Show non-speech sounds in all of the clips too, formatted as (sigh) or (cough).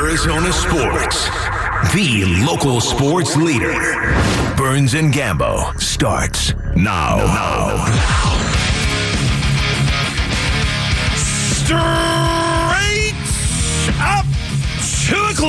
Arizona sports. The local sports leader. Burns and Gambo starts now. Now. Straight up to the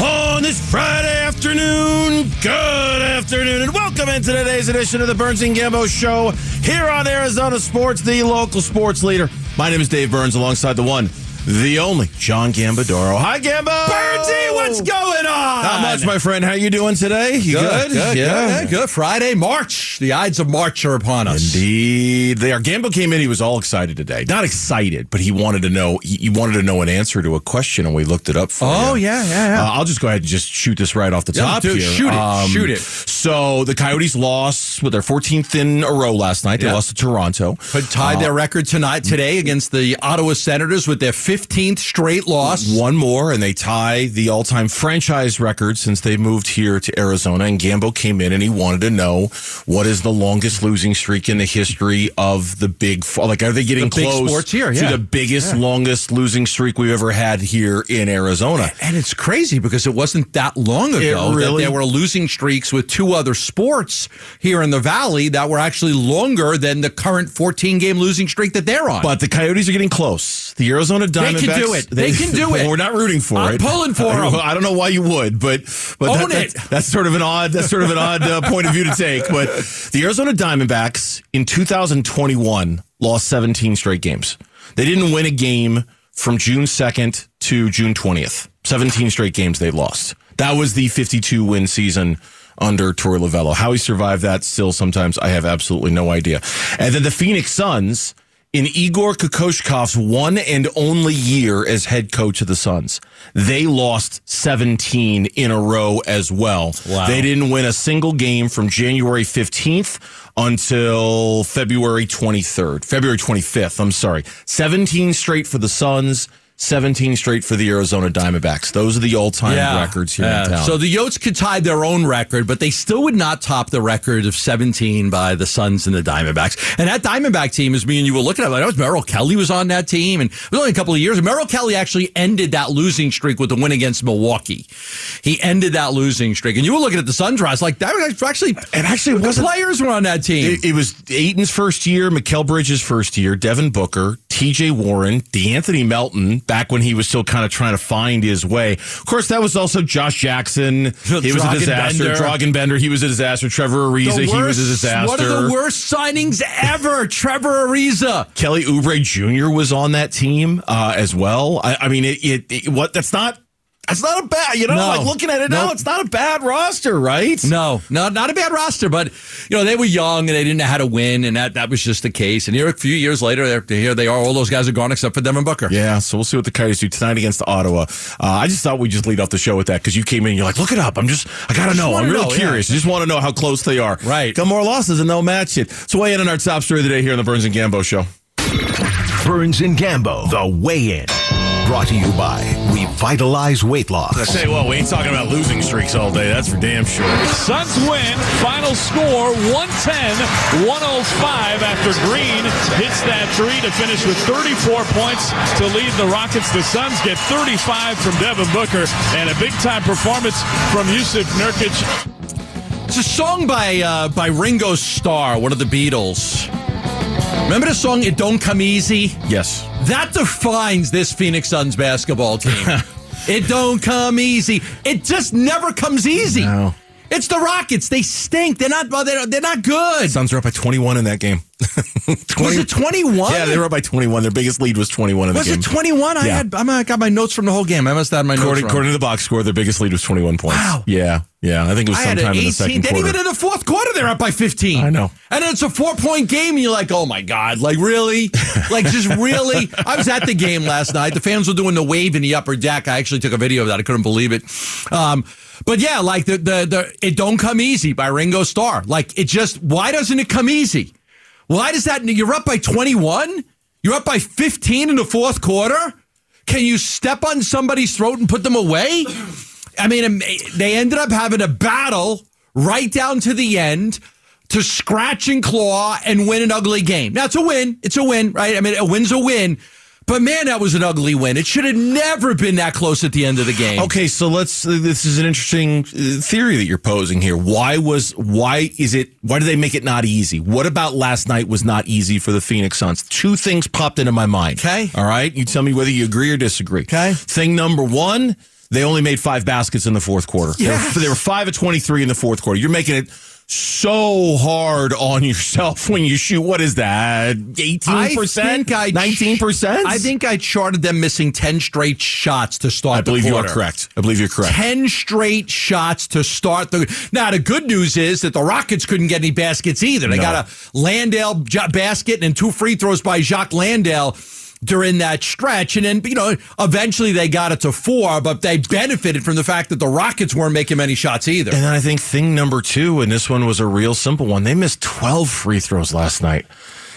on this Friday afternoon. Good afternoon, and welcome into today's edition of the Burns and Gambo Show here on Arizona Sports, the local sports leader. My name is Dave Burns, alongside the one, the only John Gambadoro. Hi, Gambo. Burnsy, what's going on? Not much, my friend. How you doing today? You good? Good, yeah. good, good. Friday, March. The Ides of March are upon us. Indeed, they are. Gambo came in. He was all excited today. Not excited, but he wanted to know. He he wanted to know an answer to a question, and we looked it up for him. Oh, you. yeah, yeah, yeah. Uh, I'll just go ahead and just shoot this right off the Yeah, top dude, here. Um, shoot it, shoot it. So the Coyotes lost with their 14th in a row last night. They Yeah. lost to Toronto. Could tie their record tonight, today, against the Ottawa Senators with their 15th straight loss. One more, and they tie the all-time franchise record since they moved here to Arizona. And Gambo came in, and he wanted to know what is the longest losing streak in the history of the big. Four? Like, are they getting The close sports here, to the biggest, longest losing streak we've ever had here in Arizona? And it's crazy because it wasn't that long ago really- that there were losing streaks with two other sports here in the Valley that were actually longer than the current 14 game losing streak that they're on. But the Coyotes are getting close. The Arizona Diamondbacks. can do it. They can do it. We're not rooting for I'm it. pulling for I don't, 'em. know- I don't know why you would, but but Own that- it. That's, sort of an odd. That's sort of an odd uh, point of view to take. But the Arizona Diamondbacks in 2021 lost 17 straight games. They didn't win a game from June 2nd to June 20th. 17 straight games they lost. That was the 52 win season under Torey Lovullo. How he survived that still sometimes I have absolutely no idea. And then the Phoenix Suns in Igor Kokoshkov's one and only year as head coach of the Suns, they lost 17 in a row as well. Wow. They didn't win a single game from January 15th until February 23rd, February 25th. I'm sorry. 17 straight for the Suns. 17 straight for the Arizona Diamondbacks. Those are the all-time records here in town. So the Yotes could tie their own record, but they still would not top the record of 17 by the Suns and the Diamondbacks. And that Diamondback team, as me and you were looking at, like, was Merrill Kelly was on that team, and it was only a couple of years. Merrill Kelly actually ended that losing streak with the win against Milwaukee. He ended that losing streak, and you were looking at the Suns rise like that was actually. It actually the wasn't- players were on that team. It, it was Ayton's first year, Mikal Bridges' first year, Devin Booker, TJ Warren, DeAnthony Melton, back when he was still kind of trying to find his way. Of course, that was also Josh Jackson. He was a disaster. Dragan Bender, he was a disaster. Trevor Ariza, The he was a disaster. One of the worst signings ever, Trevor Ariza. Kelly Oubre Jr. was on that team uh, as well. I, I mean, it, it, it- what? That's not. That's not a bad. You know, No. like looking at it now, it's not a bad roster, right? No, no, not a bad roster, but you know they were young and they didn't know how to win, and that, that was just the case. And here a few years later, they're, here they are. All those guys are gone except for Devin Booker. Yeah, so we'll see what the Coyotes do tonight against Ottawa. Uh, I just thought we'd just lead off the show with that because you came in, and you're like, look it up. I'm just, I gotta know. I'm wanna real know, yeah. curious. I just want to know how close they are. Right. Got more losses and they'll match it. So weigh in on our top story of the day here on the Burns and Gambo show. Burns and Gambo, the weigh in. Brought to you by Revitalize Weight Loss. tell you what, we ain't talking about losing streaks all day. That's for damn sure. Suns win. Final score 110 105 after Green hits that three to finish with 34 points to lead the Rockets. The Suns get 35 from Devin Booker and a big time performance from Jusuf Nurkic. It's a song by uh, by Ringo Starr, one of the Beatles. Remember the song "It Don't Come Easy"? Yes. That defines this Phoenix Suns basketball team. (laughs) it don't come easy. It just never comes easy. No. It's the Rockets. They stink. They're not. They're, they're not good. Suns are up by 21 in that game. 20 (laughs) Was it twenty one? Yeah, they were up by 21. Their biggest lead was 21 in the Was game. it 21? I had I got my notes from the whole game. I must have had my notes According, wrong. according to the box score, their biggest lead was 21 points. Wow. Yeah, yeah. I think it was I had an sometime in the second Then quarter. even in the fourth quarter, they're up by 15. I know. And it's a four point game, and you're like, oh my God, like really? (laughs) like just really? I was at the game last night. The fans were doing the wave in the upper deck. I actually took a video of that. I couldn't believe it. Um, but yeah, like the, the, the, it don't come easy by Ringo Starr. Like it just, why doesn't it come easy? Why does that, you're up by 21? You're up by 15 in the fourth quarter? Can you step on somebody's throat and put them away? I mean, um, they ended up having a battle right down to the end to scratch and claw and win an ugly game. Now, it's a win. It's a win, right? I mean, a win's a win. But man, that was an ugly win. It should have never been that close at the end of the game. Okay, so let's. This is an interesting uh, theory that you're posing here. Why was? Why is it? Why do they make it not easy? What about last night was not easy for the Phoenix Suns? Two things popped into my mind. Okay. all right. You tell me whether you agree or disagree. Okay. Thing number one, they only made five baskets in the fourth quarter. Yes. They, were, they were five of twenty three in the fourth quarter. You're making it so hard on yourself (laughs) when you shoot. What is that? Eighteen percent? I- Nineteen percent? I think I charted them missing 10 straight shots to start I believe you are correct. I believe you're correct. 10 straight shots to start the. Now, the good news is that the Rockets couldn't get any baskets either. They No. got a Landale basket and two free throws by Jock Landale during that stretch. And then, you know, eventually they got it to four, but they benefited from the fact that the Rockets weren't making many shots either. And then I think thing number two, and this one was a real simple one. They missed 12 free throws last night.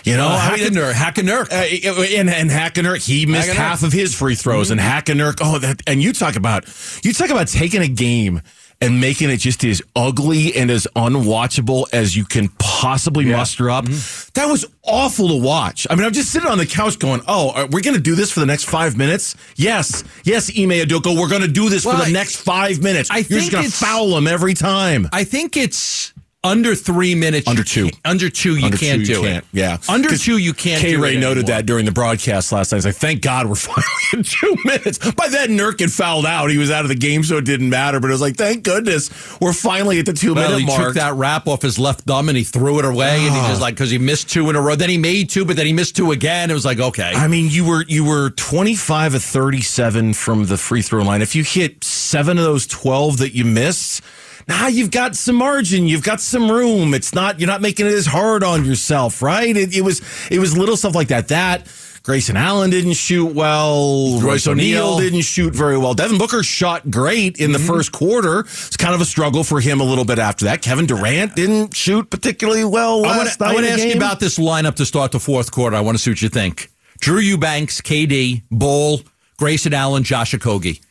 You know, mean, Hackenurk, Hackenurk. uh, and and Hackenurk, he missed Hackenurk. half of his free throws, and Hackenurk. Oh, that and you talk about you talk about taking a game and making it just as ugly and as unwatchable as you can possibly muster up. Mm-hmm. That was awful to watch. I mean, I'm just sitting on the couch going, "Oh, we're we going to do this for the next five minutes?" Yes, yes, Ime Udoka, we're going to do this Well, for the I- next five minutes. I You're think just going to foul them every time. I think it's under three minutes. Under two. Under two, you Under can't two, you do can't. it. Yeah. under two, you can't K do Ray noted anymore. that during the broadcast last night. He's like, thank God we're (laughs) finally in two minutes. By then, Nurk had fouled out. He was out of the game, so it didn't matter. But it was like, thank goodness we're finally at the two Well, minute he mark. took that wrap off his left thumb and he threw it away, and he just ah. like because he missed two in a row. Then he made two, but then he missed two again. It was like okay, I mean, you were you were twenty five of thirty seven from the free throw line. If you hit seven of those twelve that you missed, now you've got some margin. You've got some room. It's not you're not making it as hard on yourself, right? It, it was it was little stuff like that. That Grayson Allen didn't shoot well. Royce O'Neal didn't shoot very well. Devin Booker shot great in the mm-hmm. first quarter. It's kind of a struggle for him a little bit after that. Kevin Durant didn't shoot particularly well I last want night. to ask you about this lineup to start the fourth quarter. I want to see what you think. Drew Eubanks, KD, Bol, Grayson Allen, Josh Okogie.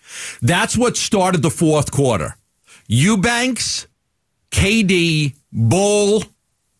That's what started the fourth quarter. Eubanks, KD, Bol,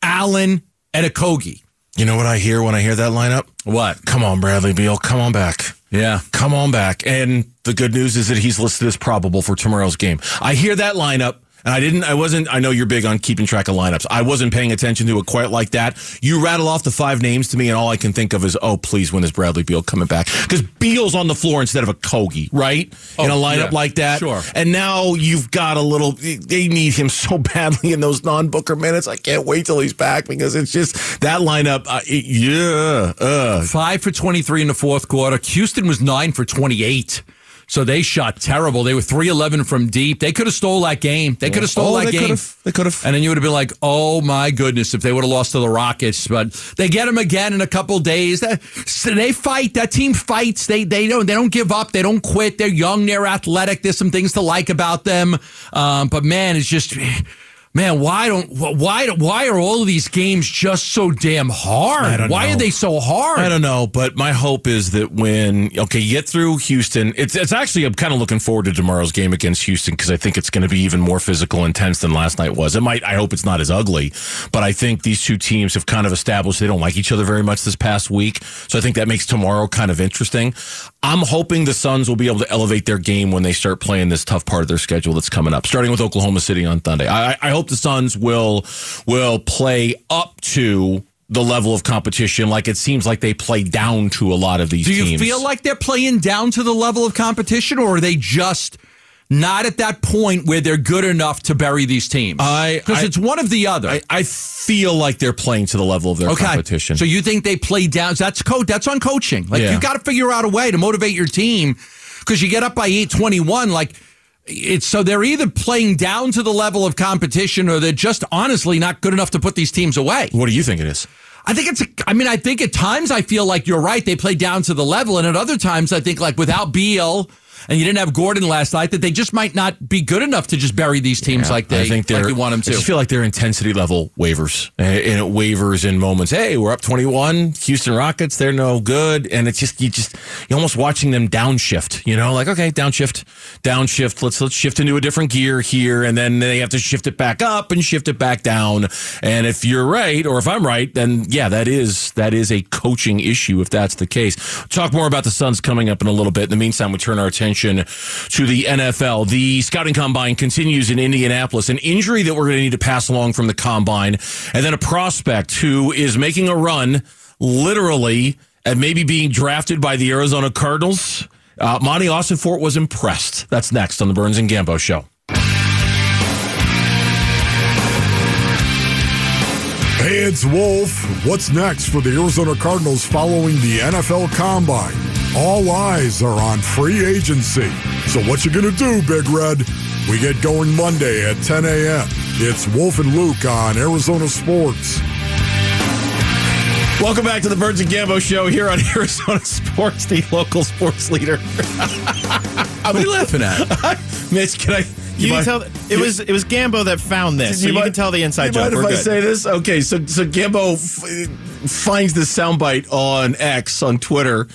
Allen, and Okogie. You know what I hear when I hear that lineup? What? Come on, Bradley Beal. Come on back. Yeah. Come on back. And the good news is that he's listed as probable for tomorrow's game. I hear that lineup. And I didn't, I wasn't, I know you're big on keeping track of lineups. I wasn't paying attention to it quite like that. You rattle off the five names to me, and all I can think of is, oh, please, when is Bradley Beal coming back? Because Beal's on the floor instead of Okogie, right? In a Oh, lineup yeah, like that. sure. And now you've got a little, they need him so (laughs) badly in those non Booker minutes. I can't wait till he's back because it's just that lineup. Uh, it- yeah. Uh, Five for 23 in the fourth quarter. Houston was nine for 28. So they shot terrible. They were 311 from deep. They could have stole that game. They could have stole Oh, that they game. could've. They could've. And then you would have been like, oh my goodness, if they would have lost to the Rockets. But they get them again in a couple days. So they fight. That team fights. They they don't they don't give up. They don't quit. They're young. They're athletic. There's some things to like about them. Um, but man, it's just. Man, why don't why why are all of these games just so damn hard? Why know. are they so hard? I don't know, but my hope is that when okay, you get through Houston, it's it's actually I'm kind of looking forward to tomorrow's game against Houston because I think it's going to be even more physical, intense than last night was. It might. I hope it's not as ugly, but I think these two teams have kind of established they don't like each other very much this past week, so I think that makes tomorrow kind of interesting. I'm hoping the Suns will be able to elevate their game when they start playing this tough part of their schedule that's coming up, starting with Oklahoma City on Sunday. I, I hope the Suns will will play up to the level of competition like it seems like they play down to a lot of these teams. Do you teams. feel like they're playing down to the level of competition, or are they just not at that point where they're good enough to bury these teams? I- because it's one of the other. I, I feel like they're playing to the level of their okay, competition. so you think they play down? That's coach. That's on coaching. Like Yeah. you got to figure out a way to motivate your team because you get up by eight twenty one. Like it's so they're either playing down to the level of competition, or they're just honestly not good enough to put these teams away. what do you think it is? I think it's. I mean, I think at times I feel like you're right. They play down to the level, and at other times I think like without Beal, and you didn't have Gordon last night, that they just might not be good enough to just bury these teams like they I think like you want them to. I just feel like their intensity level wavers, and it wavers in moments. Hey, we're up twenty-one. Houston Rockets, they're no good, and it's just you just you're almost watching them downshift. You know, like okay, downshift, downshift. Let's let's shift into a different gear here, and then they have to shift it back up and shift it back down. And if you're right, or if I'm right, then yeah, that is that is a coaching issue if that's the case. Talk more about the Suns coming up in a little bit. In the meantime, we turn our attention to the NFL. The scouting combine continues in Indianapolis. An injury that we're going to need to pass along from the combine, and then a prospect who is making a run, literally, at maybe being drafted by the Arizona Cardinals. Uh, Monti Ossenfort was impressed. That's next on the Burns and Gambo show. Hey, it's Wolf. What's next for the Arizona Cardinals following the NFL Combine? All eyes are on free agency. So what you gonna do, Big Red? We get going Monday at 10 a.m. It's Wolf and Luke on Arizona Sports. Welcome back to the Burns and Gambo show here on (laughs) Arizona Sports, the local sports leader. what are you laughing at? (laughs) Mitch, can I? You, mind- can tell it was it was Gambo that found this, so you, mind- can tell the inside you joke. mind if We're I good. say this? Okay, so so Gambo f- finds this soundbite on X on Twitter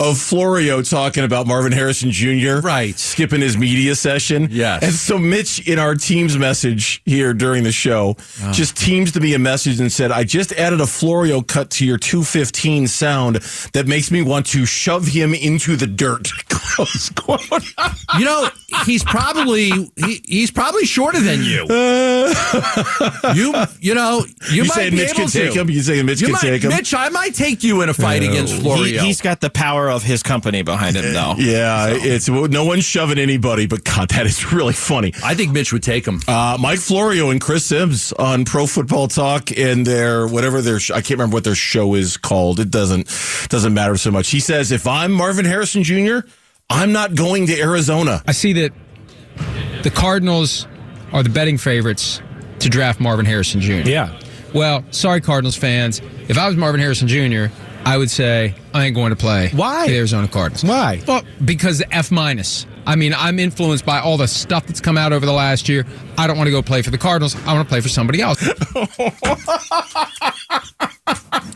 of Florio talking about Marvin Harrison Jr. Right. skipping his media session. Yes. and so Mitch in our team's message here during the show Ah. just teams to me a message and said, "I just added a Florio cut to your 215 sound that makes me want to shove him into the dirt." (laughs) Close quote. You know, he's probably he, he's probably shorter than you. (laughs) you you know you, You might saying be Mitch able can take to. him? You saying Mitch You can might, take him? Mitch, I might take you in a fight against Florio. He, has got the power of his company behind him, though. (laughs) Yeah, it's no one's shoving anybody, but God, that is really funny. I think Mitch would take him. Uh, Mike Florio and Chris Simms on Pro Football Talk and their whatever their I can't remember what their show is called. It doesn't doesn't matter so much. He says if I'm Marvin Harrison Jr., I'm not going to Arizona. I see that the Cardinals are the betting favorites to draft Marvin Harrison Jr. Yeah. Well, sorry, Cardinals fans. If I was Marvin Harrison Jr., I would say I ain't going to play. Why? The Arizona Cardinals. Why? Well, because the F minus. I mean, I'm influenced by all the stuff that's come out over the last year. I don't want to go play for the Cardinals. I want to play for somebody else.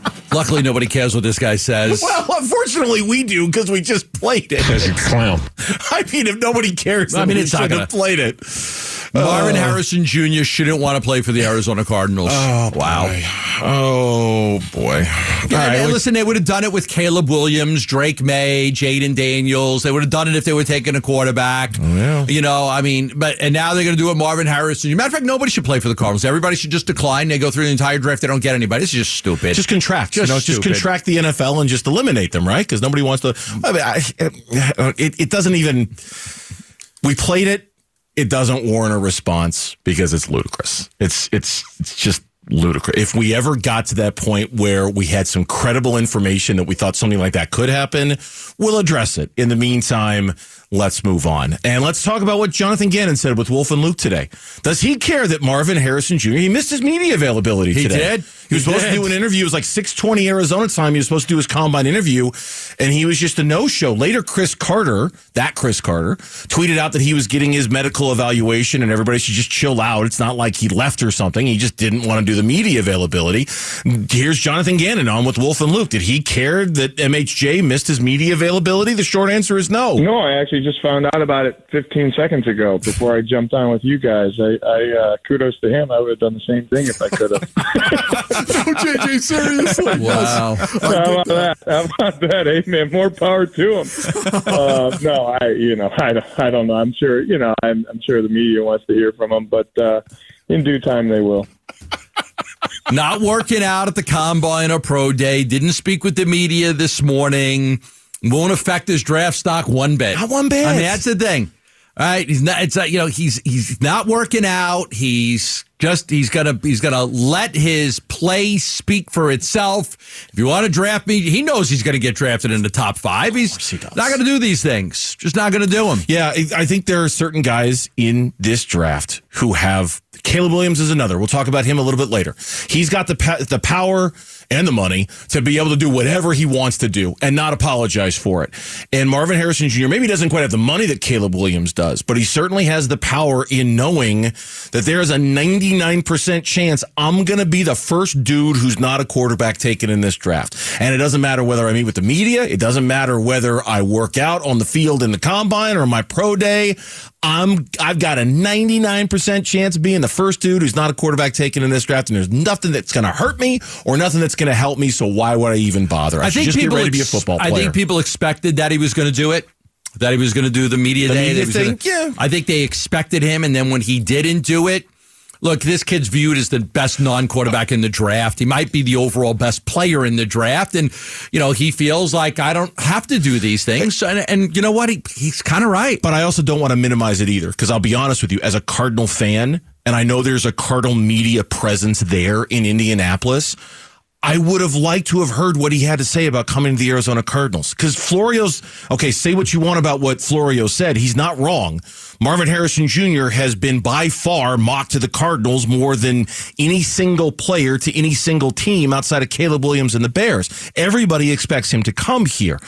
(laughs) Luckily, nobody cares what this guy says. (laughs) Well, unfortunately, we do because we just played it. As a clown. (laughs) I mean, if nobody cares, I mean, it's not gonna- played it. Marvin Oh. Harrison Jr. shouldn't want to play for the Arizona Cardinals. Oh wow. boy. Oh boy. Yeah, All right, man, we- listen, they would have done it with Caleb Williams, Drake Maye, Jayden Daniels. They would have done it if they were taking a quarterback. Oh, yeah. You know, I mean, but and now they're going to do it Marvin Harrison. Matter of fact, nobody should play for the Cardinals. Everybody should just decline. They go through the entire draft. They don't get anybody. This is just stupid. just contract. Just you know, just contract the NFL and just eliminate them, right? Because nobody wants to. I mean, I, it, it doesn't even. We played it. It doesn't warrant a response because it's ludicrous. It's it's it's just ludicrous. If we ever got to that point where we had some credible information that we thought something like that could happen, we'll address it. In the meantime, let's move on. And let's talk about what Jonathan Gannon said with Wolf and Luke today. Does he care that Marvin Harrison Jr. he missed his media availability He today? did. He was He supposed to do an interview. It was like 620 Arizona time. He was supposed to do his combine interview, and he was just a no show. Later, Cris Carter, that Cris Carter, tweeted out that he was getting his medical evaluation and everybody should just chill out. It's not like he left or something. He just didn't want to do the media availability. Here's Jonathan Gannon on with Wolf and Luke. Did he care that MHJ missed his media availability? The short answer is no. No, I actually just found out about it 15 seconds ago before I jumped on with you guys. I, I uh, kudos to him. I would have done the same thing if I could have. JJ, (laughs) seriously. wow. How about that? How about that? Amen. More power to him. (laughs) Uh, no, I, you know, I, don't- I don't know. I'm sure, you know, I'm, I'm sure the media wants to hear from him, but uh, in due time they will. Not working out at the combine or pro day. Didn't speak with the media this morning. Won't affect his draft stock one bit. Not one bit. I mean, that's the thing. All right, he's not. It's uh, you know he's he's not working out. He's just he's gonna he's gonna let his play speak for itself. If you want to draft me, he knows he's gonna get drafted in the top five. He's he not gonna do these things. Just not gonna do them. Yeah, I I think there are certain guys in this draft who have Caleb Williams is another. We'll talk about him a little bit later. He's got the the power and the money to be able to do whatever he wants to do and not apologize for it. And Marvin Harrison Jr. maybe doesn't quite have the money that Caleb Williams does, but he certainly has the power in knowing that there is a 99% chance I'm going to be the first dude who's not a quarterback taken in this draft. And it doesn't matter whether I meet with the media, it doesn't matter whether I work out on the field in the combine or my pro day. I'm I've got a 99% chance of being the first dude who's not a quarterback taken in this draft, and there's nothing that's going to hurt me or nothing that's going to help me. So why would I even bother? I, I think people ready to be a ex- I think people expected that he was going to do it. That he was going to do the media The day. media was gonna- yeah. I think they expected him, and then when he didn't do it, look, this kid's viewed as the best non-quarterback in the draft. He might be the overall best player in the draft, and you know he feels like I don't have to do these things. And, and you know what? He, he's kind of right. but I also don't want to minimize it either because I'll be honest with you, as a Cardinal fan, and I know there's a Cardinal media presence there in Indianapolis. I would have liked to have heard what he had to say about coming to the Arizona Cardinals. Because Florio's, okay, say what you want about what Florio said. He's not wrong. Marvin Harrison Jr. has been by far mocked to the Cardinals more than any single player to any single team outside of Caleb Williams and the Bears. Everybody expects him to come here.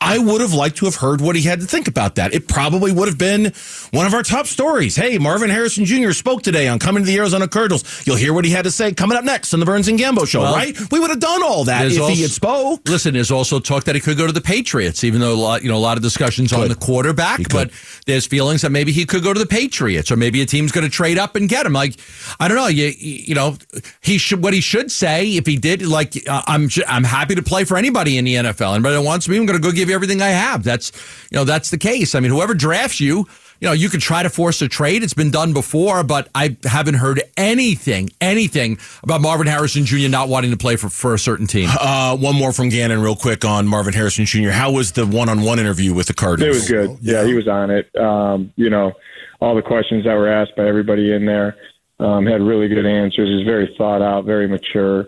I would have liked to have heard what he had to think about that. It probably would have been one of our top stories. Hey, Marvin Harrison Jr. spoke today on coming to the Arizona Cardinals. You'll hear what he had to say coming up next on the Burns and Gambo show, Well, right? We would have done all that if There's he had spoke. Listen, there's also talk that he could go to the Patriots, even though a lot, you know, a lot of discussions on the quarterback. But there's feelings that maybe he could go to the Patriots, or maybe a team's going to trade up and get him. Like, I don't know. You, you know, he should. What he should say if he did, like, uh, I'm, I'm happy to play for anybody in the NFL. Anybody that wants me, I'm going to go give you everything I have. That's, you know, that's the case. I mean, whoever drafts you. You know, you could try to force a trade. It's been done before, but I haven't heard anything, anything about Marvin Harrison Jr. not wanting to play for, for a certain team. Uh, one more from Gannon, real quick, on Marvin Harrison Jr. How was the one-on-one interview with the It was good. Yeah, he was on it. Um, you know, all the questions that were asked by everybody in there um, had really good answers. He's very thought out, very mature.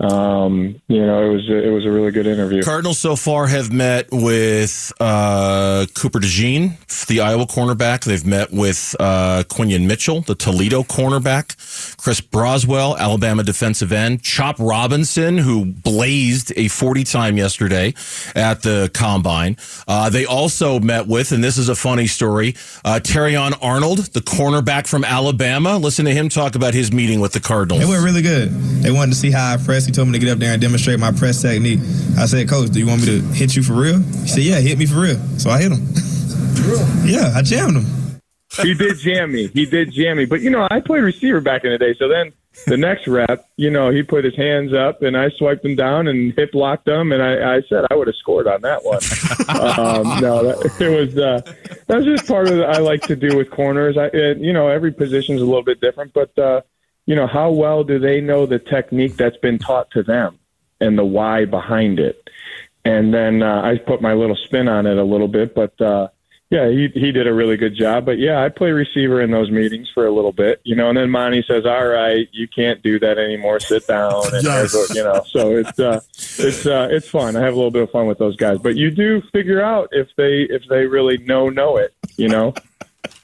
Um, you know, it was it was a really good interview. Cardinals so far have met with uh, Cooper DeJean, the Iowa cornerback. They've met with uh, Quinyon Mitchell, the Toledo cornerback. Chris Braswell, Alabama defensive end. Chop Robinson, who blazed a 40 time yesterday at the combine. Uh, they also met with, and this is a funny story, uh, Terrion Arnold, the cornerback from Alabama. Listen to him talk about his meeting with the Cardinals. It went really good. They wanted to see how I He told me to get up there and demonstrate my press technique. I said, Coach, do you want me to hit you for real? He said, Yeah, hit me for real. So I hit him. yeah, I jammed him. he did jam me. He did jam me. But you know, I played receiver back in the day. So then the next rep, you know, he put his hands up and I swiped him down and hip locked him. And I, I said I would have scored on that one. (laughs) um, no, that, it was uh, that was just part of what I like to do with corners. I, it, you know, every position is a little bit different, but uh, you know, how well do they know the technique that's been taught to them and the why behind it? And then uh, I put my little spin on it a little bit, but. Uh, yeah, he he did a really good job. But yeah, I play receiver in those meetings for a little bit, you know. And then Monty says, "All right, you can't do that anymore. Sit down." And Yes. you know, so it's uh, it's uh, it's fun. I have a little bit of fun with those guys. But you do figure out if they if they really know know it, you know.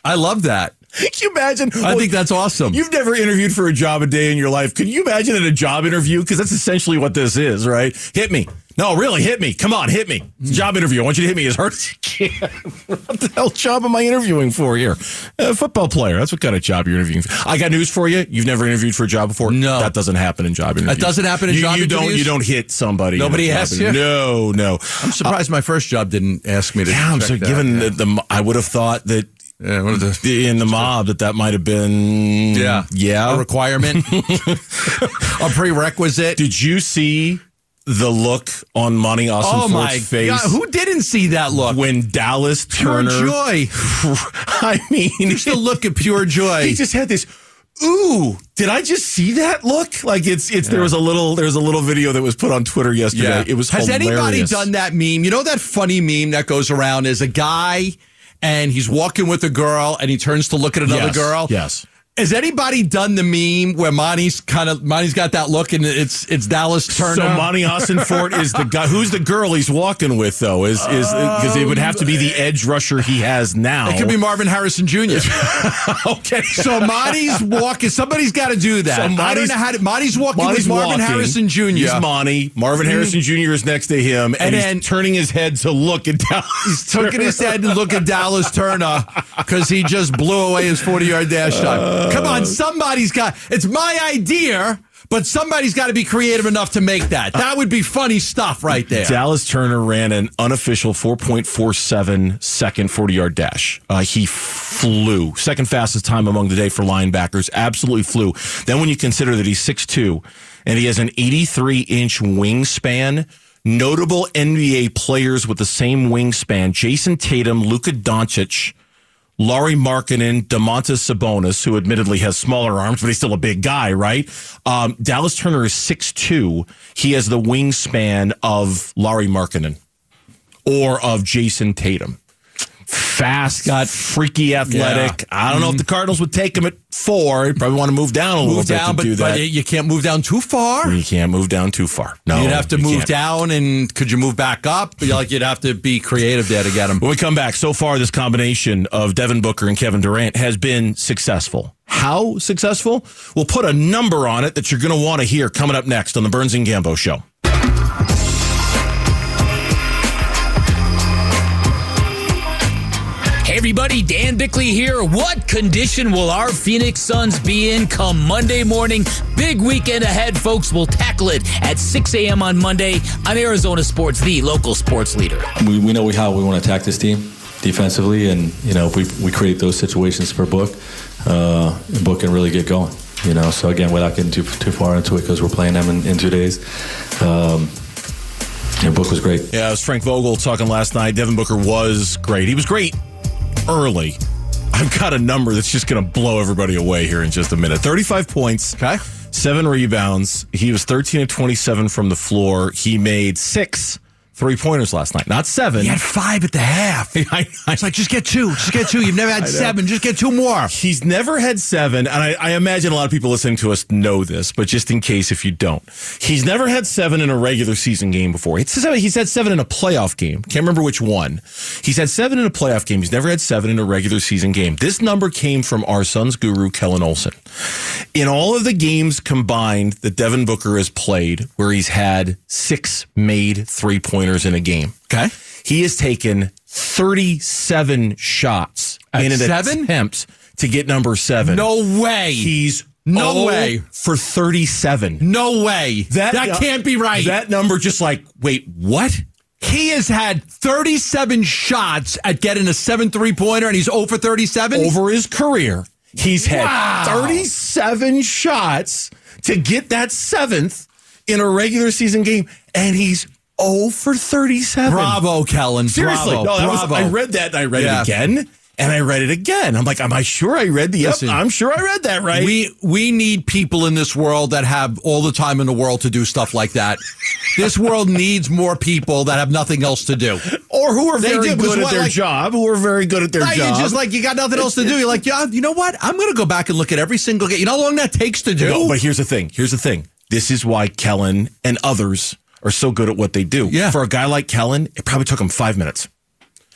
I love that. (laughs) Can you imagine? I think that's awesome. You've never interviewed for a job a day in your life. Can you imagine in a job interview? Because that's essentially what this is, right? Hit me. No, really, hit me. Come on, hit me. It's a job interview. I want you to hit me as hard as you can. (laughs) what the hell job am I interviewing for here? A football player. That's what kind of job you're interviewing for. I got news for you. You've never interviewed for a job before? No. That doesn't happen in job interviews. That doesn't happen in you, job you Don't, you don't hit somebody. Nobody asks you? No, no. I'm surprised uh, my first job didn't ask me to. Yeah, I'm so given Yeah. the, the, I would have thought that Yeah, one of the- the- in the mob that that might have been yeah, yeah a requirement, (laughs) a prerequisite. Did you see the look on Money Awesome oh my face god, who didn't see that look? when Dallas Pure Turner? joy. (laughs) I mean, Just the look of pure joy. he just had this. Ooh, did I just see that look? Like it's it's there was a little there was a little video that was put on Twitter yesterday. It was Has hilarious. anybody done that meme? You know that funny meme that goes around is a guy and he's walking with a girl and he turns to look at another Yes, girl. Yes. Has anybody done the meme where Monty's kind of Monty's got that look and it's it's Dallas Turner? So Monti Ossenfort is the guy. Who's the girl he's walking with though? Is is uh, because it would have to be the edge rusher he has now. It could be Marvin Harrison Jr. (laughs) okay. So Monty's walking. Somebody's got to do that. So I don't know how to. Monty's walking Monty's with Marvin walking. Harrison Jr. He's Monty. Marvin mm-hmm. Harrison Jr. is next to him, and, And he's then- turning his head to look at Dallas. He's tucking his head and look at Dallas Turner because he just blew away his 40 yard dash time. Come on, somebody's got it's my idea, but somebody's got to be creative enough to make that. That would be funny stuff right there. Dallas Turner ran an unofficial 4.47 second 40 yard dash. Uh, he flew. Second fastest time among the day for linebackers. Absolutely flew. Then when you consider that he's 6'2 and he has an 83 inch wingspan, notable NBA players with the same wingspan Jayson Tatum, Luka Doncic, Lauri Markkanen, Domantas Sabonis, who admittedly has smaller arms, but he's still a big guy, right? Um, Dallas Turner is 6'2. He has the wingspan of Lauri Markkanen or of Jayson Tatum. Fast, got freaky athletic. I don't know if the mm-hmm. Cardinals would take him at four. He'd probably want to move down a little Move bit down, to but, do that. but you can't move down too far. you can't move down too far. No, You'd have to you move can't. down, and could you move back up? You're like you'd have to be creative there to get him. When we come back, so far this combination of Devin Booker and Kevin Durant has been successful. How successful? We'll put a number on it that you're going to want to hear coming up next on the Burns and Gambo show. Hey everybody, Dan Bickley here. What condition will our Phoenix Suns be in come Monday morning? Big weekend ahead, folks. We'll tackle it at 6 a.m. on Monday on Arizona Sports, the local sports leader. we, we know how we want to attack this team defensively, and you know if we we create those situations for Book, uh, Book can really get going. You know, so again, without getting too too far into it, because we're playing them in, in two days. Um, yeah, Book was great. Yeah, it was Frank Vogel talking last night. Devin Booker was great. He was great early. I've got a number that's just going to blow everybody away here in just a minute. 35 points. Okay. Seven rebounds. He was 13 of 27 from the floor. He made six three pointers last night. Not seven. He had five at the half. (laughs) I, I, It's like just get two, just get two. You've never had seven, just get two more. He's never had seven, and I, I imagine a lot of people listening to us know this, but just in case if you don't, he's never had seven in a regular season game before. He's had seven in a playoff game. Can't remember which one. He's had seven in a playoff game. He's never had seven in a regular season game. This number came from our Suns guru, Kellan Olson. In all of the games combined that Devin Booker has played, where he's had six made three pointers in a game, Okay. he has taken 37 shots At in an seven? attempt to get number seven. No way. He's No way. for 37. no way. That, uh, can't be right. That number just like, wait, what? he has had 37 shots at getting a 7 three pointer, and he's over 37. Over his career, he's had Wow. 37 shots to get that seventh in a regular season game, and he's 0 for 37. Bravo, Kellan. Seriously, Bravo. no, that was, I read that and I read Yeah. it again. And I read it again. I'm like, am I sure I read the? Yep, Listen. I'm sure I read that right. We we need people in this world that have all the time in the world to do stuff like that. this world (laughs) needs more people that have nothing else to do. or who are They very good at what, their like- job, who are very good at their Right, job. You're just like you got nothing else to do. You're like, yeah, you know what? I'm going to go back and look at every single game. You know how long that takes to do? No, but here's the thing. Here's the thing. This is why Kellan and others are so good at what they do. Yeah. For a guy like Kellan, it probably took him five minutes.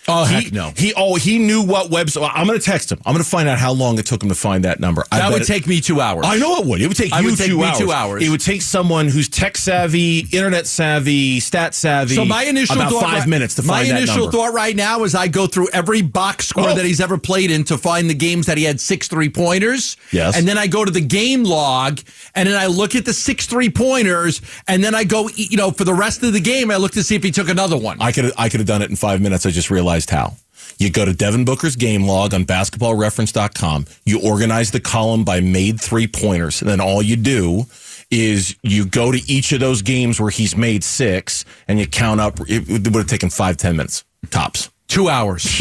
Oh he, heck no. He oh he knew what website. I'm going to text him. I'm going to find out how long it took him to find that number. I That would it- take me two hours. I know it would. It would take I you would take two, me hours. two hours. It would take someone who's tech savvy, internet savvy, stat savvy. So my initial about thought, five right- minutes to find that my initial thought right now is I go through every box score Oh. that he's ever played in to find the games that he had six three pointers. Yes. and then I go to the game log and then I look at the six three pointers and then I go you know for the rest of the game I look to see if he took another one. I could I could have done it in five minutes. I just realized how. You go to Devin Booker's game log on basketballreference.com. You organize the column by made three pointers. And then all you do is you go to each of those games where he's made six and you count up. It would have taken five, ten minutes tops. Two hours. (laughs)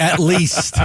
At least.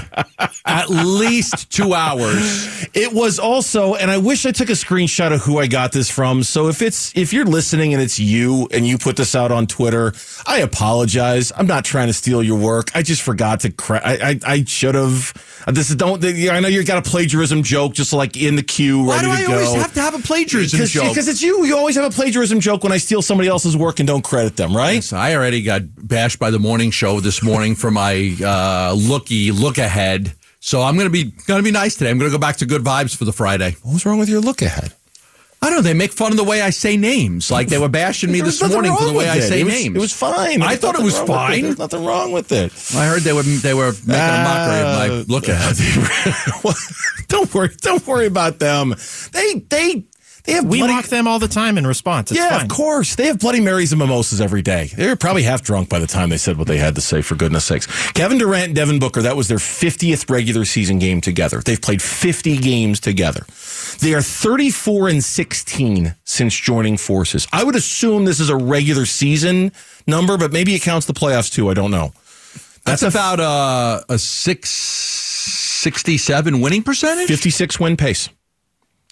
At least two hours. It was also, and I wish I took a screenshot of who I got this from. So if it's if you're listening and it's you and you put this out on Twitter, I apologize. I'm not trying to steal your work. I just forgot to. Cra- I I, I should have. This is don't. I know you got a plagiarism joke just like in the queue, Why ready do to I go. always have to have a plagiarism Because joke? because it's you. You always have a plagiarism joke when I steal somebody else's work and don't credit them, right? So I already got bashed by the morning show this morning for my uh, looky look ahead. So I'm gonna be gonna be nice today. I'm gonna go back to good vibes for the Friday. What was wrong with your look ahead? I don't know. They make fun of the way I say names. Like they were bashing me this morning for the way I it. say It was- names. It was fine. I thought it was fine. There's nothing wrong with it. I heard they were they were making a mockery of my Uh, look ahead. (laughs) don't worry. Don't worry about them. They they they have We bloody, mock them all the time in response. It's yeah, fine. of course. They have Bloody Marys and mimosas every day. They were probably half drunk by the time they said what they had to say. For goodness sakes, Kevin Durant and Devin Booker. That was their 50th regular season game together. They've played 50 games together. They are 34 and 16 since joining forces. I would assume this is a regular season number, but maybe it counts the playoffs too. I don't know. That's about a a six sixty seven winning percentage. 56 win pace.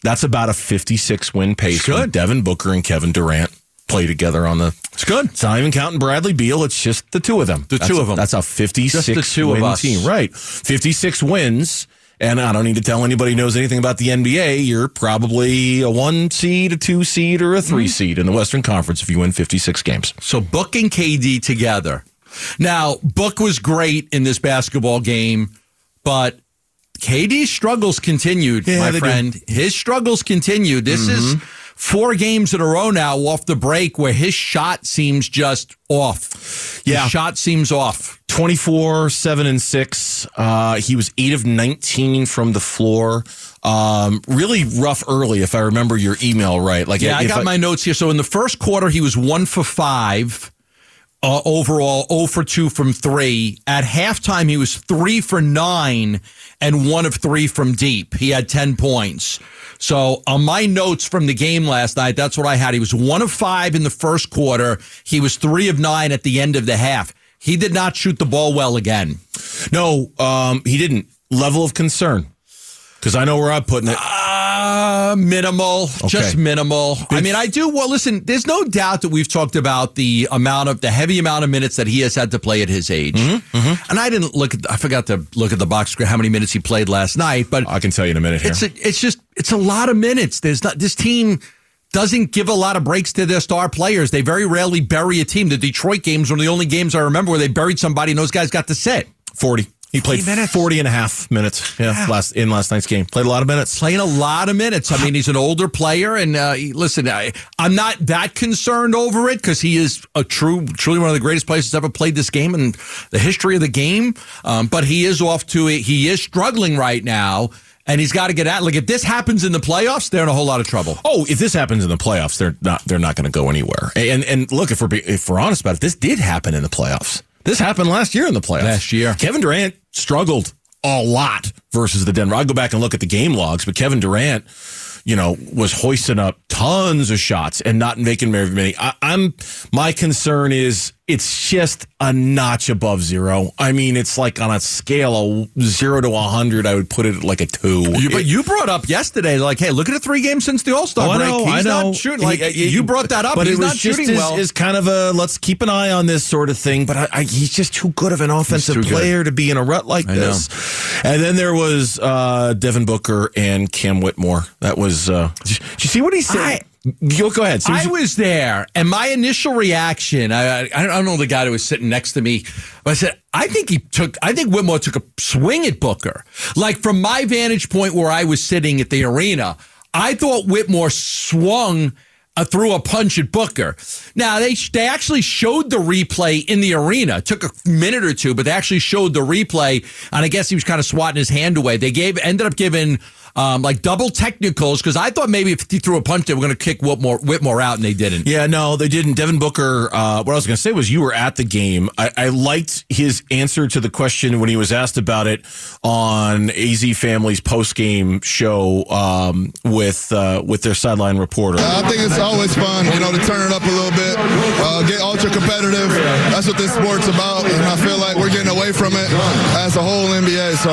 That's about a 56 win pace. Good. Devin Booker and Kevin Durant play together on the. It's good. It's not even counting Bradley Beal. It's just the two of them. The That's two of them. That's a 56 Just the two of win us. team. Right. 56 wins. And I don't need to tell anybody who knows anything about the NBA. You're probably a one seed, a two seed, or a 3 Mm-hmm. seed in the Western Conference if you win 56 games. So Book and KD together. Now, Book was great in this basketball game, but KD's struggles continued, Yeah, my they do. friend. His struggles continued. This is four games in a row now off the break where his shot seems just off. Yeah. His shot seems off. 24, 7, and 6. Uh, he was 8 of 19 from the floor. Um, really rough early, if I remember your email right. Like, Yeah, I got my notes here. So in the first quarter, he was one for five. Uh, overall, 0 for 2 from three. At halftime, he was 3 for 9 and 1 of 3 from deep. He had 10 points. So on my notes from the game last night, that's what I had. He was 1 of 5 in the first quarter. He was 3 of 9 at the end of the half. He did not shoot the ball well again. No, um, he didn't. Level of concern. Because I know where I'm putting it. Uh, minimal, just minimal. I mean, I do. Well, listen, there's no doubt that we've talked about the amount of the heavy amount of minutes that he has had to play at his age. Mm-hmm, And I didn't look at. I forgot to look at the box score how many minutes he played last night. But I can tell you in a minute here. it's a, it's just it's a lot of minutes. There's not this team doesn't give a lot of breaks to their star players. They very rarely bury a team. The Detroit games were the only games I remember where they buried somebody and those guys got to sit. 40. He played 40 and a half minutes yeah, last in last night's game. Played a lot of minutes. playing a lot of minutes. I mean, he's an older player, and uh, he- listen, I, I'm not that concerned over it because he is a true, truly one of the greatest players that's ever played this game in the history of the game. Um, but he is off to it. He is struggling right now, and he's got to get out. Like if this happens in the playoffs, they're in a whole lot of trouble. Oh, if this happens in the playoffs, they're not they're not going to go anywhere. And and look, if we're be- if we're honest about it, this did happen in the playoffs. This happened last year in the playoffs. Last year. Kevin Durant struggled a lot versus the Denver. I'll go back and look at the game logs, but Kevin Durant, you know, was hoisting up tons of shots and not making very many. I, I'm my concern is it's just a notch above zero. I mean, it's like on a scale of zero to a hundred, I would put it at like a two. You, but It- you brought up yesterday, like, hey, look at the three games since the All Star Oh, I break. know, he's I know. not shooting. Like He- you brought that up, but he's not just shooting as, well. as kind of a let's keep an eye on this sort of thing. But I, I, he's just too good of an offensive too good. player to be in a rut like I know. this. And then there was uh, Devin Booker and Cam Whitmore. That was. Uh, did you see what he said? Go, go ahead. What I was there, and my initial reaction, I, I, I don't know the guy that was sitting next to me, but I said, I think he took, I think Whitmore took a swing at Booker. Like from my vantage point where I was sitting at the arena, I thought Whitmore swung uh, threw a punch at Booker. Now they they actually showed the replay in the arena. It took a minute or two, but they actually showed the replay, and I guess he was kind of swatting his hand away. They gave ended up giving um, like double technicals because I thought maybe if he threw a punch, they were going to kick Whitmore, Whitmore out, and they didn't. Yeah, no, they didn't. Devin Booker, uh, what I was going to say was you were at the game. I, I liked his answer to the question when he was asked about it on AZ Family's post game show um, with uh, with their sideline reporter. I think it's always fun, you know, to turn it up a little bit, uh, get ultra competitive. That's what this sport's about, and I feel like we're getting away from it as a whole NBA. So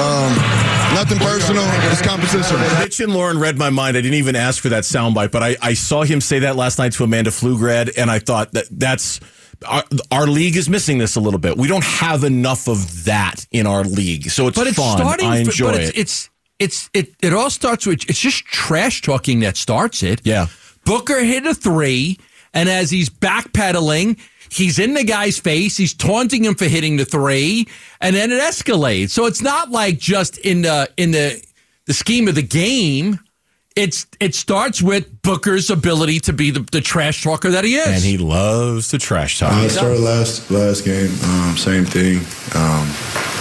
um, nothing personal, it's competition. Mitch and Lauren read my mind. I didn't even ask for that soundbite, but I, I saw him say that last night to Amanda Pflugrad, and I thought that that's our, our league is missing this a little bit. We don't have enough of that in our league, so it's but it's fun. starting. I enjoy but it's, it. It's it's it. It all starts with it's just trash talking that starts it. Yeah. Booker hit a three, and as he's backpedaling, he's in the guy's face. He's taunting him for hitting the three, and then it escalates. So it's not like just in the in the the scheme of the game. It's it starts with Booker's ability to be the, the trash talker that he is, and he loves to trash talk. I started last last game, um, same thing. Um,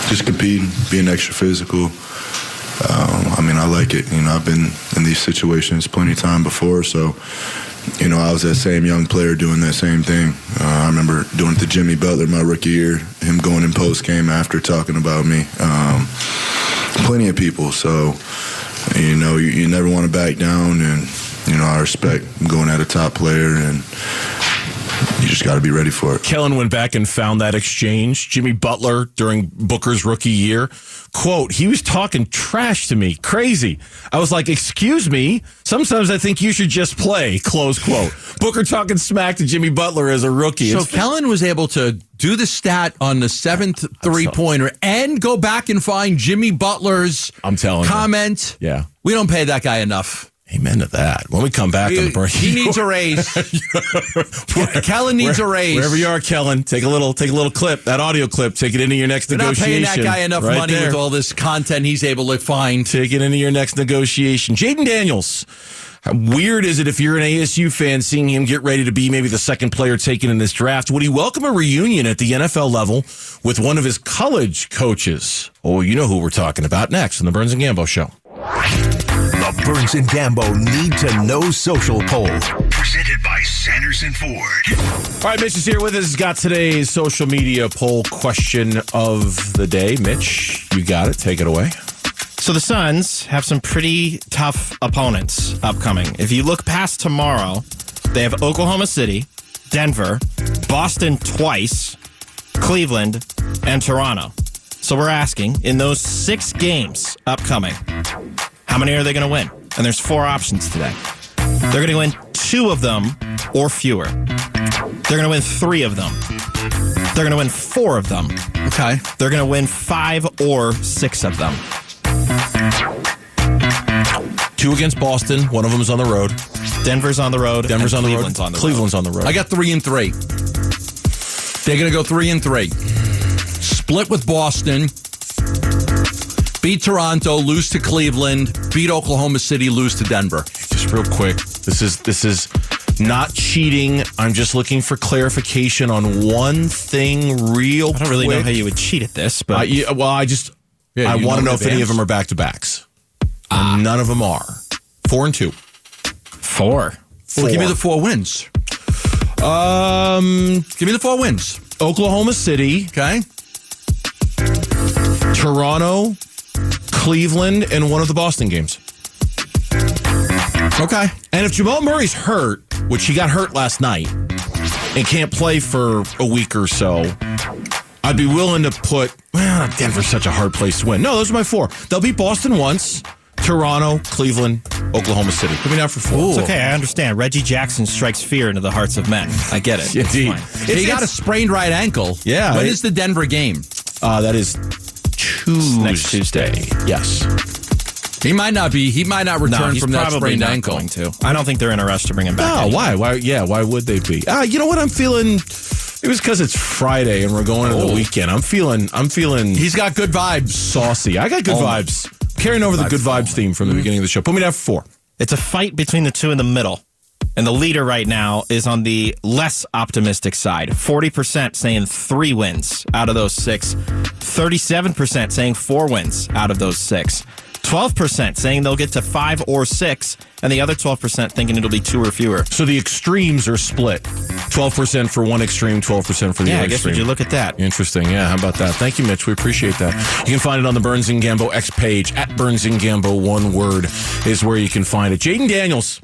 just competing, being extra physical. Um, I mean, I like it. You know, I've been in these situations plenty of time before, so you know, I was that same young player doing that same thing. Uh, I remember doing it to Jimmy Butler my rookie year, him going in post game after talking about me. Um, plenty of people, so you know, you, you never want to back down, and you know, I respect going at a top player and you just got to be ready for it. Kellan went back and found that exchange. Jimmy Butler during Booker's rookie year. Quote, he was talking trash to me. Crazy. I was like, excuse me. Sometimes I think you should just play. Close quote. Booker talking smack to Jimmy Butler as a rookie. So It's- Kellan was able to do the stat on the seventh three pointer and go back and find Jimmy Butler's I'm telling you. comment. Yeah. We don't pay that guy enough. Amen to that. When we come back on the break, He needs a (laughs) raise. (laughs) Kellan needs Where- a raise. Wherever you are, Kellan, take a little, take a little clip, that audio clip, take it into your next We're not paying negotiation. that guy enough Right money there. with all this content he's able to find. Take it into your next negotiation. Jayden Daniels. How weird is it if you're an ASU fan seeing him get ready to be maybe the second player taken in this draft? Would he welcome a reunion at the NFL level with one of his college coaches? Oh, you know who we're talking about next on the Burns and Gambo show. The Burns and Gambo Need to Know Social Poll. Presented by Sanderson Ford. All right, Mitch is here with us. He's got today's social media poll question of the day. Mitch, you got it. Take it away. So the Suns have some pretty tough opponents upcoming. If you look past tomorrow, they have Oklahoma City, Denver, Boston twice, Cleveland, and Toronto. So we're asking in those six games upcoming, how many are they going to win? And there's four options today. They're going to win two of them or fewer. They're going to win three of them. They're going to win four of them. Okay. They're going to win five or six of them. Two against Boston. One of them is on the road. Denver's on the road. Denver's on the road. Cleveland's on the road. I got three and three. They're going to go three and three. Split with Boston. Beat Toronto, lose to Cleveland, beat Oklahoma City, lose to Denver. just real quick. This is this is not cheating. I'm just looking for clarification on one thing, real. I don't really know how you would cheat at this, but Uh, yeah, well, I just Yeah, I want to know know in if any of them are back to backs. None of them are. Four and two. four. Well, give me the four wins. Um, Give me the four wins. Oklahoma City, Okay. Toronto, Cleveland, and one of the Boston games. Okay. And if Jamal Murray's hurt, which he got hurt last night, and can't play for a week or so, I'd be willing to put. Well, Denver's such a hard place to win. No, those are my four. They'll beat Boston once, Toronto, Cleveland, Oklahoma City. Put me down for four. It's okay. I understand. Reggie Jackson strikes fear into the hearts of men. I get it. (laughs) It's Indeed. he got a sprained right ankle. Yeah, When it- is the Denver game? Uh, that is Tuesday. next Tuesday. Yes. He might not be. He might not No, return he's from that sprained ankle. going to. I don't think they're in a rush to bring him back. Oh, anyway. why? Why? Yeah, why would they be? Ah, you know what? I'm feeling. It was because it's Friday and we're going to the Oh. weekend. I'm feeling. I'm feeling He's got good vibes. saucy. I got good Oh. vibes. Carrying over the good vibes theme from the beginning of the show. Put me down for four. It's a fight between the two in the middle. And the leader right now is on the less optimistic side. 40% saying three wins out of those six. 37% saying four wins out of those six. 12% saying they'll get to five or six, and the other 12% thinking it'll be two or fewer. So the extremes are split 12% for one extreme, 12% for the Yeah, other I guess extreme. would you look at that? Interesting. Yeah, how about that? Thank you, Mitch. We appreciate that. You can find it on the Burns and Gambo X page at Burns and Gambo. One word is where you can find it. Jayden Daniels.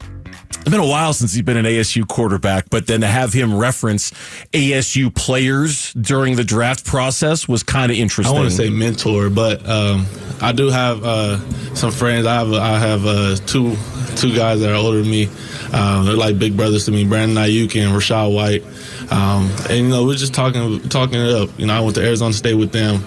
It's been a while since he's been an ASU quarterback, but then to have him reference ASU players during the draft process was kind of interesting. I want to say mentor, but um, I do have uh, some friends. I have I have uh, two two guys that are older than me. Um, they're like big brothers to me, Brandon Aiyuk and Rachaad White. Um, and you know, we're just talking talking it up. You know, I went to Arizona State with them.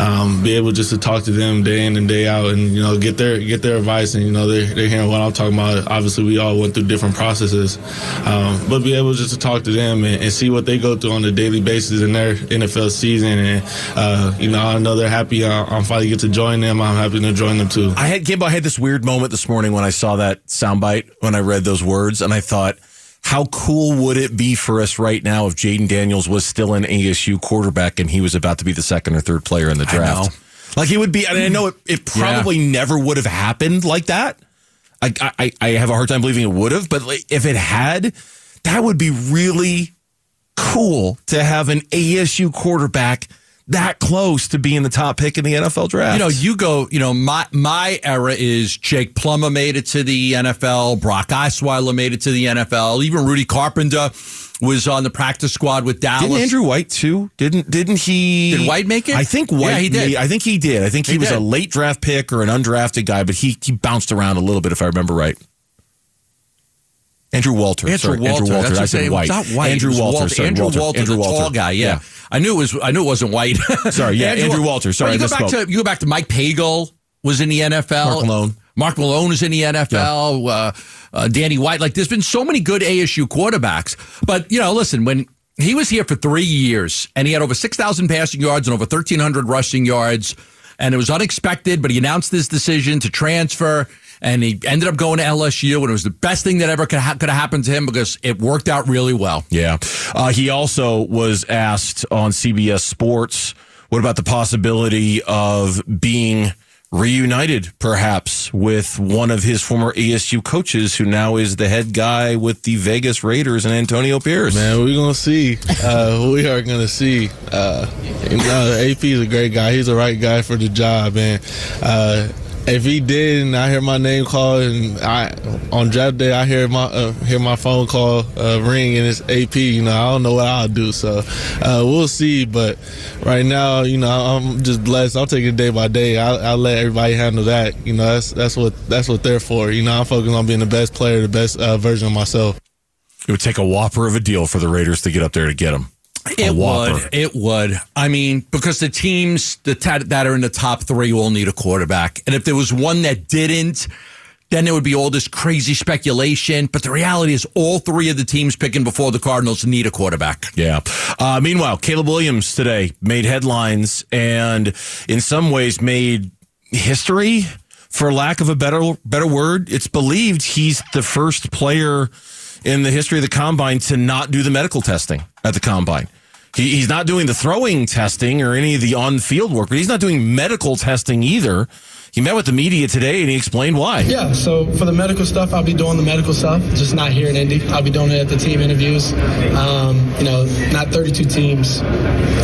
Um, be able just to talk to them day in and day out, and you know, get their get their advice, and you know, they're, they're hearing what I'm talking about. Obviously, we all went through different processes, um, but be able just to talk to them and, and see what they go through on a daily basis in their NFL season, and uh, you know, I know they're happy. I, I'm finally get to join them. I'm happy to join them too. I had Gambo, I had this weird moment this morning when I saw that soundbite when I read those words, and I thought, how cool would it be for us right now if Jayden Daniels was still an ASU quarterback and he was about to be the second or third player in the draft? Like it would be, and I know it, it probably never would have happened like that. I, I, I have a hard time believing it would have, but if it had, that would be really cool to have an ASU quarterback that close to being the top pick in the NFL draft. You know, you go, you know, my my era is Jake Plummer made it to the NFL, Brock Osweiler made it to the NFL, even Rudy Carpenter was on the practice squad with Dallas. Didn't Andrew White too? Didn't didn't he? Did White make it? I think White. Yeah, he did. made- I think he did. I think he, He was did. a late draft pick or an undrafted guy, but he he bounced around a little bit if I remember right. Andrew Walter. Andrew sorry, Walter. Andrew Walter. I said White. Not White. Andrew Walter. Walter. Sorry, Andrew Walter. Walter, Andrew the Walter. tall guy. Yeah. I knew it was. I knew it wasn't White. Sorry, yeah, Andrew Walter. Sorry, Well, you I go back to you go back to Mike Pagel was in the NFL. Mark Malone. Mark Malone is in the NFL. Uh, uh, Danny White. Like, there's been so many good ASU quarterbacks. But you know, listen, when he was here for three years and he had over six thousand passing yards and over thirteen hundred rushing yards, and it was unexpected. But he announced his decision to transfer. And he ended up going to LSU, and it was the best thing that ever could, ha- could have happened to him because it worked out really well. Yeah. Uh, he also was asked on CBS Sports, what about the possibility of being reunited perhaps with one of his former ASU coaches who now is the head guy with the Vegas Raiders and Antonio Pierce? Man, we're gonna see. Uh, (laughs) we are gonna see. Uh, you know, AP is a great guy. He's the right guy for the job, and uh, if he did, and I hear my name called, and I on draft day I hear my uh, hear my phone call uh, ring, and it's AP. You know, I don't know what I'll do. So uh, we'll see. But right now, you know, I'm just blessed. I'll take it day by day. I'll, I'll let everybody handle that. You know, that's that's what that's what they're for. You know, I'm focused on being the best player, the best uh, version of myself. It would take a whopper of a deal for the Raiders to get up there to get him. It would. It would. I mean, because the teams that that are in the top three all need a quarterback, and if there was one that didn't, then there would be all this crazy speculation. But the reality is, all three of the teams picking before the Cardinals need a quarterback. Yeah. Uh, meanwhile, Caleb Williams today made headlines and in some ways made history, for lack of a better better word. It's believed he's the first player in the history of the combine to not do the medical testing at the combine. He, he's not doing the throwing testing or any of the on field work, but he's not doing medical testing either. He met with the media today and he explained why. Yeah, so for the medical stuff, I'll be doing the medical stuff, just not here in Indy. I'll be doing it at the team interviews. Um, you know, not 32 teams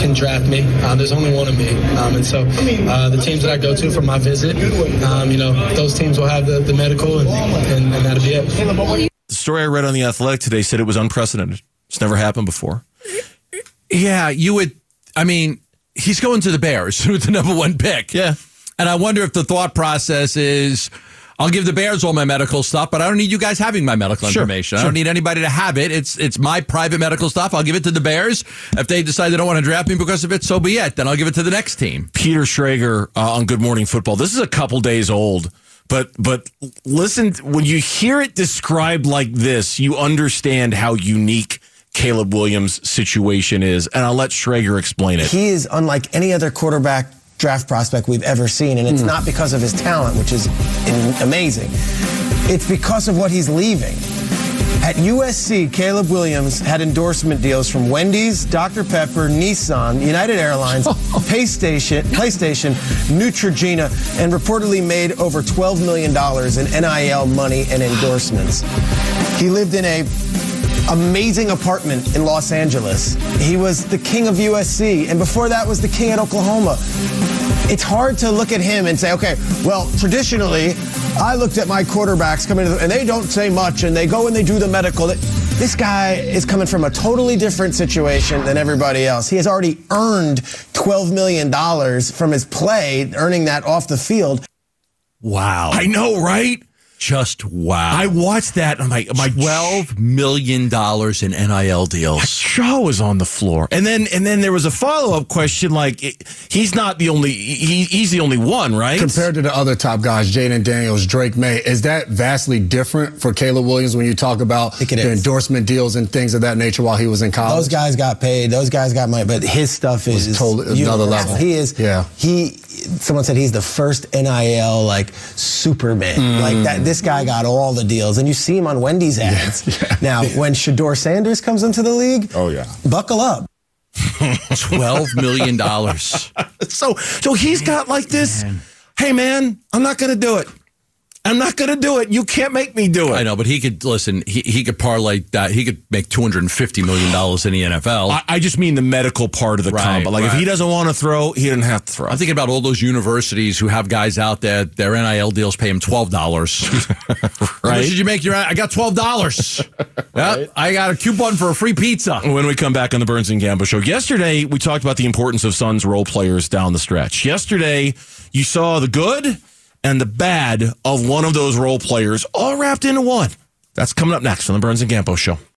can draft me. Uh, there's only one of me. Um, and so uh, the teams that I go to for my visit, um, you know, those teams will have the, the medical and, and, and that'll be it. The story I read on The Athletic today said it was unprecedented. It's never happened before. Yeah, you would. I mean, he's going to the Bears (laughs) with the number one pick. Yeah. And I wonder if the thought process is I'll give the Bears all my medical stuff, but I don't need you guys having my medical Sure, information. I don't need anybody to have it. It's it's my private medical stuff. I'll give it to the Bears. If they decide they don't want to draft me because of it, so be it. Then I'll give it to the next team. Peter Schrager uh, on Good Morning Football. This is a couple days old, but but listen when you hear it described like this, you understand how unique Caleb Williams' situation is, and I'll let Schrager explain it. He is unlike any other quarterback draft prospect we've ever seen, and it's hmm. not because of his talent, which is amazing. It's because of what he's leaving. At USC, Caleb Williams had endorsement deals from Wendy's, Dr. Pepper, Nissan, United Airlines, (laughs) PlayStation, PlayStation, Neutrogena, and reportedly made over $12 million in NIL money and endorsements. He lived in a amazing apartment in Los Angeles. He was the king of USC, and before that was the king at Oklahoma. It's hard to look at him and say, okay, well, traditionally, I looked at my quarterbacks coming to the, and they don't say much, and they go and they do the medical. This guy is coming from a totally different situation than everybody else. He has already earned $12 million from his play, earning that off the field. Wow. I know, right? Just wow. I watched that. I'm like, my $12 million in NIL deals. Shaw was on the floor. And then and then there was a follow up question like he's not the only he, he's the only one, right? Compared to the other top guys, Jayden Daniels, Drake Maye, is that vastly different for Caleb Williams when you talk about the is. endorsement deals and things of that nature while he was in college? Those guys got paid. Those guys got money, but his stuff is totally another level. He is. Yeah. He. Someone said he's the first NIL like Superman. Mm. Like that. This guy got all the deals, and you see him on Wendy's ads. (laughs) Now, when Shedeur Sanders comes into the league, oh yeah, buckle up. $12 million. (laughs) so so he's got like this. Hey man, I'm not gonna do it. I'm not gonna do it. You can't make me do it. I know, but he could listen. He, he could parlay that. He could make two hundred and fifty million dollars in the NFL. I, I just mean the medical part of the Right, combo. Like if he doesn't want to throw, he doesn't have to throw. I'm thinking about all those universities who have guys out there. Their NIL deals pay him twelve dollars. (laughs) Much did you make your? I got twelve dollars. (laughs) Yep, I got a coupon for a free pizza. when we come back on the Burns and Gambo show. Yesterday, we talked about the importance of Suns role players down the stretch. Yesterday, you saw the good and the bad of one of those role players all wrapped into one. That's coming up next on the Burns and Gambo show.